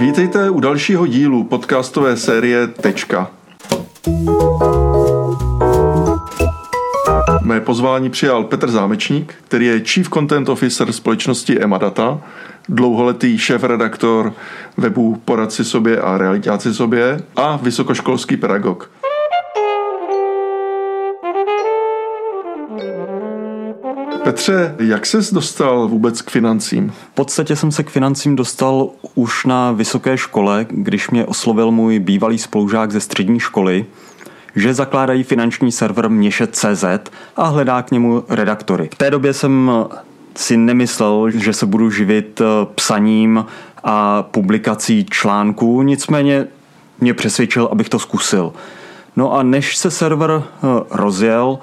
Vítejte u dalšího dílu podcastové série Tečka. Mé pozvání přijal Petr Zámečník, který je Chief Content Officer společnosti Emadata, dlouholetý šéf-redaktor webu Poradci sobě a realitáci sobě a vysokoškolský pedagog. Petře, jak ses dostal vůbec k financím? V podstatě jsem se k financím dostal už na vysoké škole, když mě oslovil můj bývalý spolužák ze střední školy, že zakládají finanční server Měšet.cz a hledá k němu redaktory. V té době jsem si nemyslel, že se budu živit eh, psaním a publikací článků, nicméně mě přesvědčil, abych to zkusil. No a než se server eh, rozjel,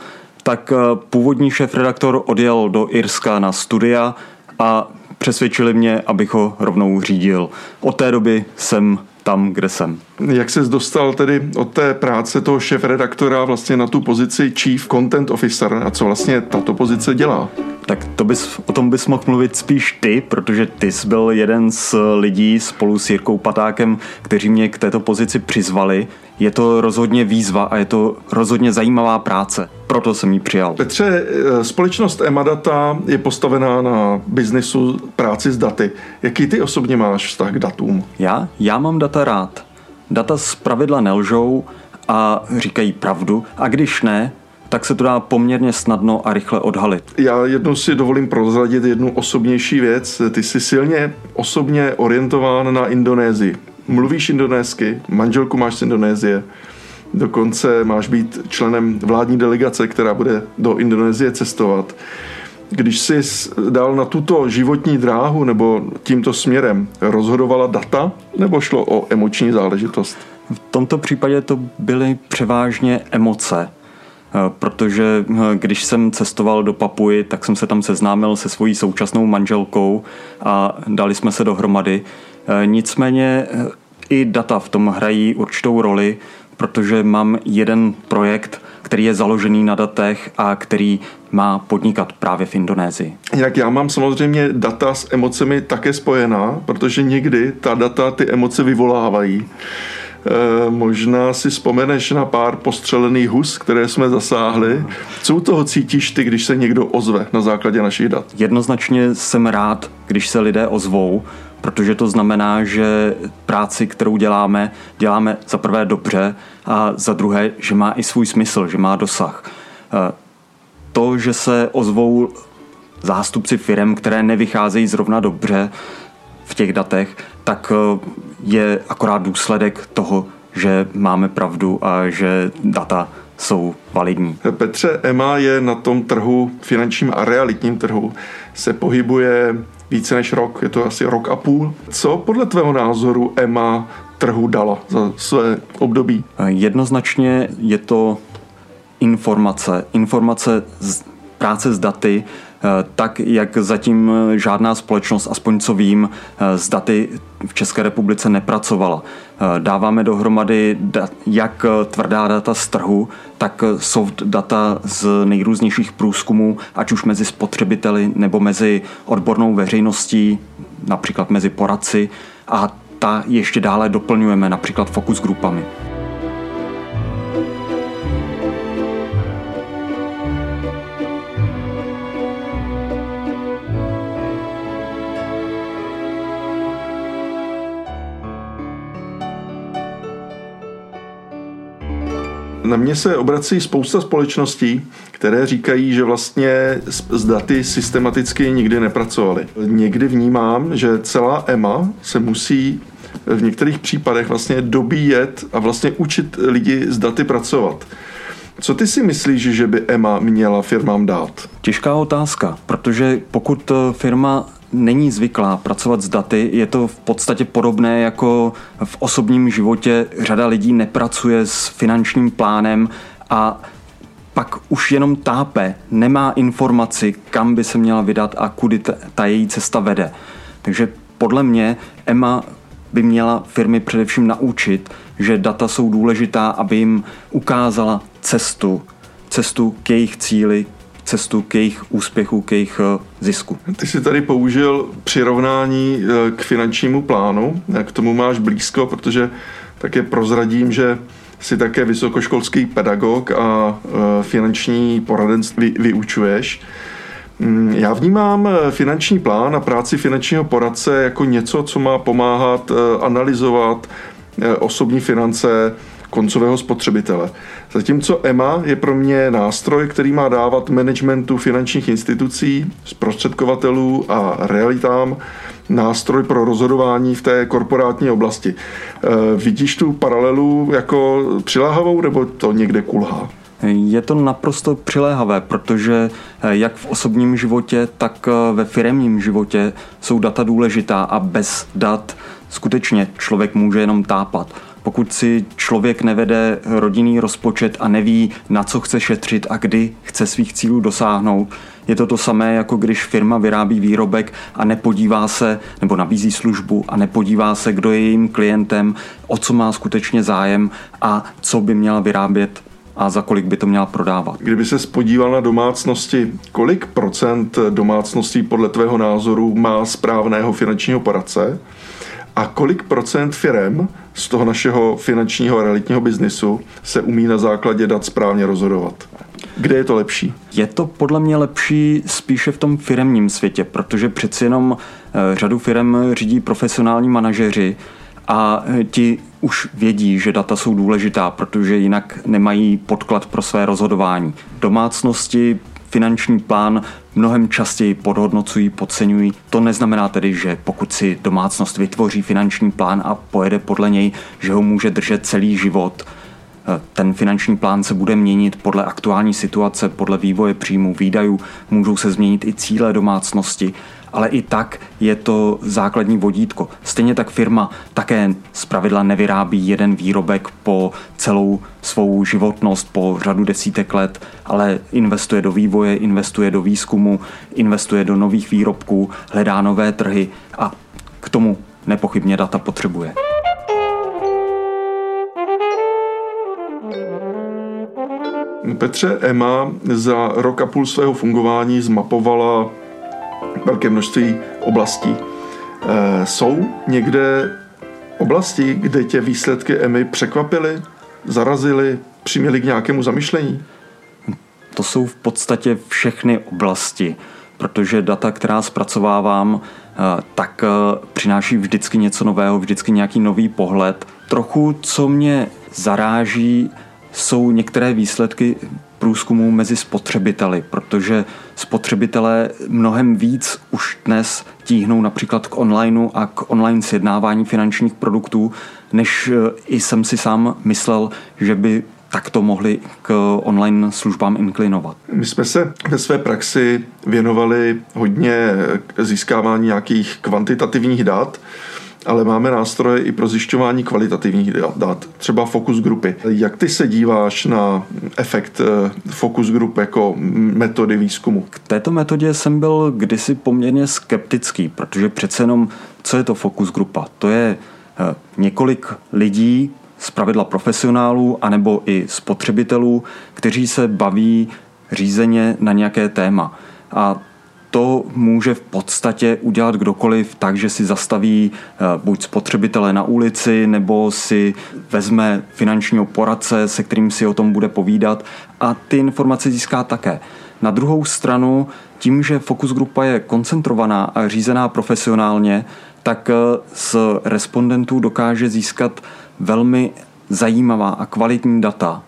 tak eh, původní šéf-redaktor odjel do Irska na studia a přesvědčili mě, abych ho rovnou řídil. Od té doby jsem tam, kde jsem. Jak ses dostal tedy od té práce toho šéf-redaktora vlastně na tu pozici Chief Content Officer a co vlastně tato pozice dělá? Tak to bys, o tom bys mohl mluvit spíš ty, protože ty jsi byl jeden z lidí spolu s Jirkou Patákem, kteří mě k této pozici přizvali. Je to rozhodně výzva a je to rozhodně zajímavá práce. Proto jsem ji přijal. Petře, eh, společnost Emadata je postavená na biznesu práci s daty. Jaký ty osobně máš vztah k datům? Já? Já mám data rád. Data z pravidla nelžou a říkají pravdu a když ne, tak se to dá poměrně snadno a rychle odhalit. Já jednou si dovolím prozradit jednu osobnější věc. Ty jsi silně osobně orientován na Indonésii. Mluvíš indonésky, manželku máš z Indonésie, dokonce máš být členem vládní delegace, která bude do Indonésie cestovat. Když jsi dal na tuto životní dráhu nebo tímto směrem, rozhodovala data nebo šlo o emoční záležitost? V tomto případě to byly převážně emoce. Eh, protože eh, když jsem cestoval do Papuji, tak jsem se tam seznámil se svojí současnou manželkou a dali jsme se dohromady. Eh, nicméně i data v tom hrají určitou roli, protože mám jeden projekt, který je založený na datech a který má podnikat právě v Indonésii. Jak já mám samozřejmě data s emocemi také spojená, protože někdy ta data ty emoce vyvolávají. Eh, možná si vzpomeneš na pár postřelených hus, které jsme zasáhli. Co u toho cítíš ty, když se někdo ozve na základě našich dat? Jednoznačně jsem rád, když se lidé ozvou, protože to znamená, že práci, kterou děláme, děláme za prvé dobře a za druhé, že má i svůj smysl, že má dosah. Eh, to, že se ozvou zástupci firm, které nevycházejí zrovna dobře v těch datech, tak eh, je akorát důsledek toho, že máme pravdu a že data jsou validní. Petře, EMA je na tom trhu, finančním a realitním trhu, se pohybuje více než rok, je to asi rok a půl. Co podle tvého názoru EMA trhu dala za své období? Jednoznačně je to informace. Informace z práce s daty, tak jak zatím žádná společnost, aspoň co vím, eh, s daty v České republice nepracovala. Eh, dáváme dohromady jak tvrdá data z trhu, tak soft data z nejrůznějších průzkumů, ať už mezi spotřebiteli nebo mezi odbornou veřejností, například mezi poradci a ta ještě dále doplňujeme například fokus grupami. Na mě se obrací spousta společností, které říkají, že vlastně s daty systematicky nikdy nepracovali. Někdy vnímám, že celá EMA se musí v některých případech vlastně dobíjet a vlastně učit lidi s daty pracovat. Co ty si myslíš, že by EMA měla firmám dát? Těžká otázka, protože pokud firma není zvyklá pracovat s daty, je to v podstatě podobné jako v osobním životě. Řada lidí nepracuje s finančním plánem a pak už jenom tápe, nemá informaci, kam by se měla vydat a kudy ta její cesta vede. Takže podle mě Emma by měla firmy především naučit, že data jsou důležitá, aby jim ukázala cestu, cestu k jejich cíli, cestu k jejich úspěchu, k jejich eh, zisku. Ty jsi tady použil přirovnání eh, k finančnímu plánu, k tomu máš blízko, protože také prozradím, že jsi také vysokoškolský pedagog a finanční poradenství vyučuješ. Mm, já vnímám finanční plán a práci finančního poradce jako něco, co má pomáhat analyzovat osobní finance, koncového spotřebitele. Zatímco EMA je pro mě nástroj, který má dávat managementu finančních institucí, zprostředkovatelů a realitám nástroj pro rozhodování v té korporátní oblasti. E, vidíš tu paralelu jako přiláhavou nebo to někde kulhá? Je to naprosto přiléhavé, protože e, jak v osobním životě, tak e, ve firemním životě jsou data důležitá a bez dat skutečně člověk může jenom tápat. Pokud si člověk nevede rodinný rozpočet a neví, na co chce šetřit a kdy chce svých cílů dosáhnout, je to to samé, jako když firma vyrábí výrobek a nepodívá se, nebo nabízí službu a nepodívá se, kdo je jejím klientem, o co má skutečně zájem a co by měla vyrábět a za kolik by to měla prodávat. Kdyby se spodíval na domácnosti, kolik procent domácností podle tvého názoru má správného finančního poradce? A kolik procent firem z toho našeho finančního realitního biznisu se umí na základě dat správně rozhodovat. Kde je to lepší? Je to podle mě lepší spíše v tom firemním světě, protože přeci jenom eh, řadu firem řídí profesionální manažeři a eh, ti už vědí, že data jsou důležitá, protože jinak nemají podklad pro své rozhodování. Domácnosti finanční plán mnohem častěji podhodnocují, podceňují. To neznamená tedy, že pokud si domácnost vytvoří finanční plán a pojede podle něj, že ho může držet celý život. Ten finanční plán se bude měnit podle aktuální situace, podle vývoje příjmů, výdajů, můžou se změnit i cíle domácnosti ale i tak je to základní vodítko. Stejně tak firma také pravidla nevyrábí jeden výrobek po celou svou životnost, po řadu desítek let, ale investuje do vývoje, investuje do výzkumu, investuje do nových výrobků, hledá nové trhy a k tomu nepochybně data potřebuje. Petře, EMA za rok a půl svého fungování zmapovala velké množství oblastí. Eh, jsou někde oblasti, kde tě výsledky EMI překvapily, zarazily, přiměly k nějakému zamyšlení? To jsou v podstatě všechny oblasti, protože data, která zpracovávám, eh, tak eh, přináší vždycky něco nového, vždycky nějaký nový pohled. Trochu, co mě zaráží, jsou některé výsledky průzkumů mezi spotřebiteli, protože spotřebitelé mnohem víc už dnes tíhnou například k onlineu a k online sjednávání finančních produktů, než eh, i jsem si sám myslel, že by takto mohli k online službám inklinovat. My jsme se ve své praxi věnovali hodně získávání nějakých kvantitativních dat, ale máme nástroje i pro zjišťování kvalitativních dat, třeba fokus grupy. Jak ty se díváš na efekt eh, fokus grup jako metody výzkumu? K této metodě jsem byl kdysi poměrně skeptický, protože přece jenom, co je to fokus grupa? To je eh, několik lidí, z pravidla profesionálů, anebo i spotřebitelů, kteří se baví řízeně na nějaké téma. A to může v podstatě udělat kdokoliv tak, že si zastaví eh, buď spotřebitele na ulici, nebo si vezme finančního poradce, se kterým si o tom bude povídat a ty informace získá také. Na druhou stranu, tím, že fokus grupa je koncentrovaná a řízená profesionálně, tak eh, z respondentů dokáže získat velmi zajímavá a kvalitní data,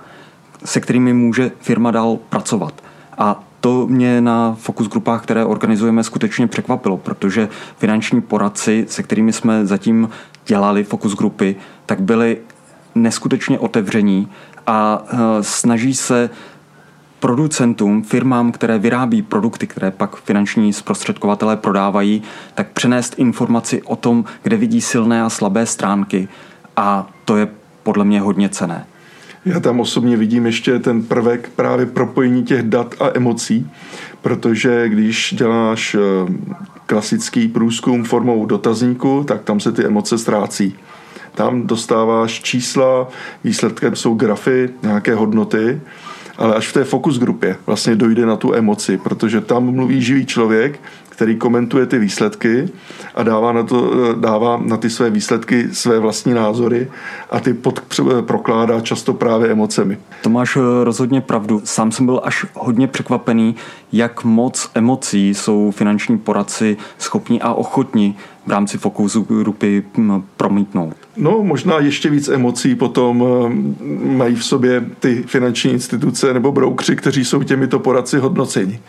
se kterými může firma dál pracovat. A to mě na fokus grupách, které organizujeme, skutečně překvapilo, protože finanční poradci, se kterými jsme zatím dělali fokus grupy, tak byli neskutečně otevření a e, snaží se producentům, firmám, které vyrábí produkty, které pak finanční zprostředkovatelé prodávají, tak přenést informaci o tom, kde vidí silné a slabé stránky. A to je podle mě hodně cené. Já tam osobně vidím ještě ten prvek právě propojení těch dat a emocí, protože když děláš eh, klasický průzkum formou dotazníku, tak tam se ty emoce ztrácí. Tam dostáváš čísla, výsledkem jsou grafy, nějaké hodnoty ale až v té fokus grupě vlastně dojde na tu emoci, protože tam mluví živý člověk, který komentuje ty výsledky a dává na, to, dává na ty své výsledky své vlastní názory a ty pod, prokládá často právě emocemi. To máš eh, rozhodně pravdu. Sám jsem byl až hodně překvapený, jak moc emocí jsou finanční poradci schopni a ochotni v rámci fokusu grupy hm, promítnout. No, možná ještě víc emocí potom hm, mají v sobě ty finanční instituce nebo broukři, kteří jsou těmito poradci hodnoceni.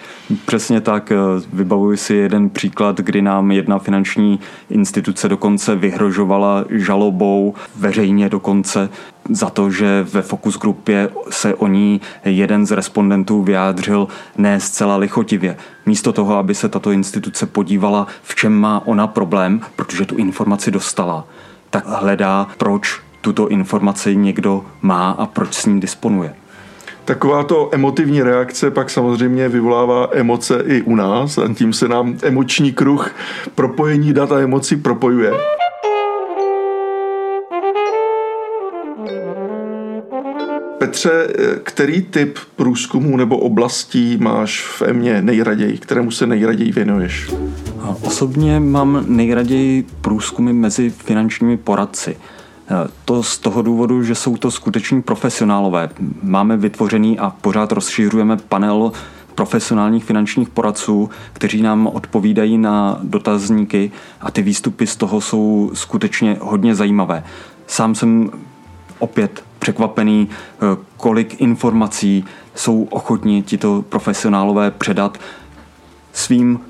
Přesně tak. Eh, vybavuji si jeden příklad, kdy nám jedna finanční instituce dokonce vyhrožovala žalobou veřejně dokonce za to, že ve fokus grupě se o ní jeden z respondentů vyjádřil ne zcela lichotivě. Místo toho, aby se tato instituce podívala, v čem má ona problém, protože tu informaci dostala, tak hledá, proč tuto informaci někdo má a proč s ní disponuje. Takováto emotivní reakce pak samozřejmě vyvolává emoce i u nás a tím se nám emoční kruh propojení dat a emocí propojuje. Petře, který typ průzkumů nebo oblastí máš v EMě nejraději, kterému se nejraději věnuješ? Osobně mám nejraději průzkumy mezi finančními poradci. To z toho důvodu, že jsou to skuteční profesionálové. Máme vytvořený a pořád rozšiřujeme panel profesionálních finančních poradců, kteří nám odpovídají na dotazníky a ty výstupy z toho jsou skutečně hodně zajímavé. Sám jsem opět překvapený, eh, kolik informací jsou ochotni tito profesionálové předat svým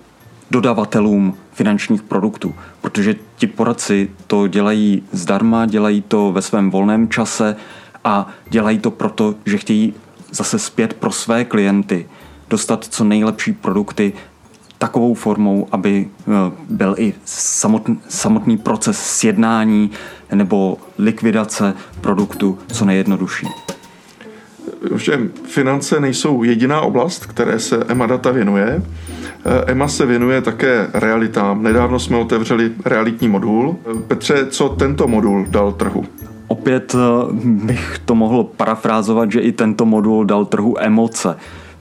dodavatelům finančních produktů, protože ti poradci to dělají zdarma, dělají to ve svém volném čase a dělají to proto, že chtějí zase zpět pro své klienty dostat co nejlepší produkty takovou formou, aby eh, byl i samotný, samotný proces sjednání nebo likvidace produktu co nejjednodušší. Že finance nejsou jediná oblast, které se EMA Data věnuje. Eh, EMA se věnuje také realitám. Nedávno jsme otevřeli realitní modul. Petře, co tento modul dal trhu? Opět eh, bych to mohl parafrázovat, že i tento modul dal trhu emoce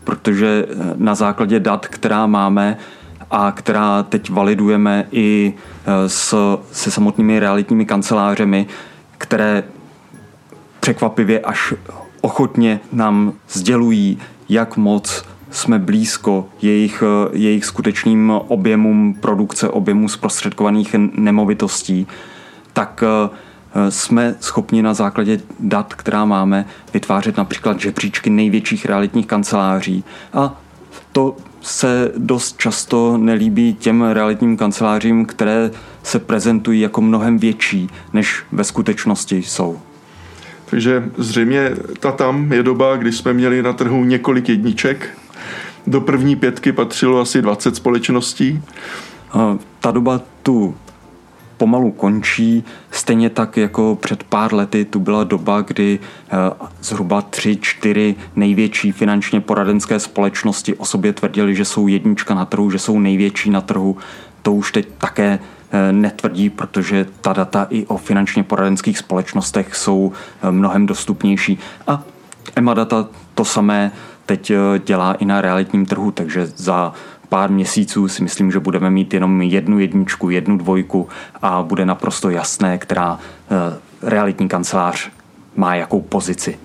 protože eh, na základě dat, která máme a která teď validujeme i eh, s, se samotnými realitními kancelářemi, které překvapivě až ochotně nám sdělují, jak moc jsme blízko jejich, eh, jejich skutečným objemům produkce, objemů zprostředkovaných nemovitostí, tak Eh, jsme schopni na základě dat, která máme, vytvářet například žebříčky největších realitních kanceláří. A to se dost často nelíbí těm realitním kancelářím, které se prezentují jako mnohem větší, než ve skutečnosti jsou. Takže zřejmě ta tam je doba, kdy jsme měli na trhu několik jedniček. Do první pětky patřilo asi 20 společností. Eh, ta doba tu pomalu končí. Stejně tak jako před pár lety tu byla doba, kdy eh, zhruba tři, čtyři největší finančně poradenské společnosti o sobě tvrdili, že jsou jednička na trhu, že jsou největší na trhu. To už teď také eh, netvrdí, protože ta data i o finančně poradenských společnostech jsou eh, mnohem dostupnější. A EMA data to samé teď dělá i na realitním trhu, takže za pár měsíců si myslím, že budeme mít jenom jednu jedničku, jednu dvojku a bude naprosto jasné, která eh, realitní kancelář má jakou pozici.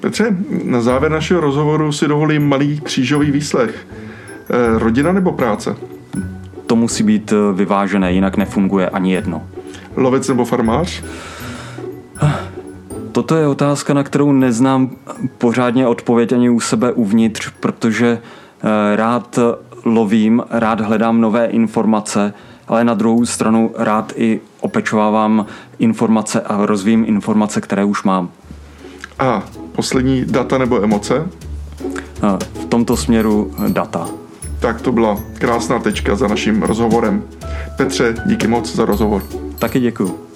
Petře, na závěr našeho rozhovoru si dovolím malý křížový výslech. Eh, rodina nebo práce? To musí být eh, vyvážené, jinak nefunguje ani jedno. Lovec nebo farmář? Toto je otázka, na kterou neznám pořádně odpověď ani u sebe uvnitř, protože rád lovím, rád hledám nové informace, ale na druhou stranu rád i opečovávám informace a rozvíjím informace, které už mám. A poslední data nebo emoce? V tomto směru data. Tak to byla krásná tečka za naším rozhovorem. Petře, díky moc za rozhovor. Taky děkuji.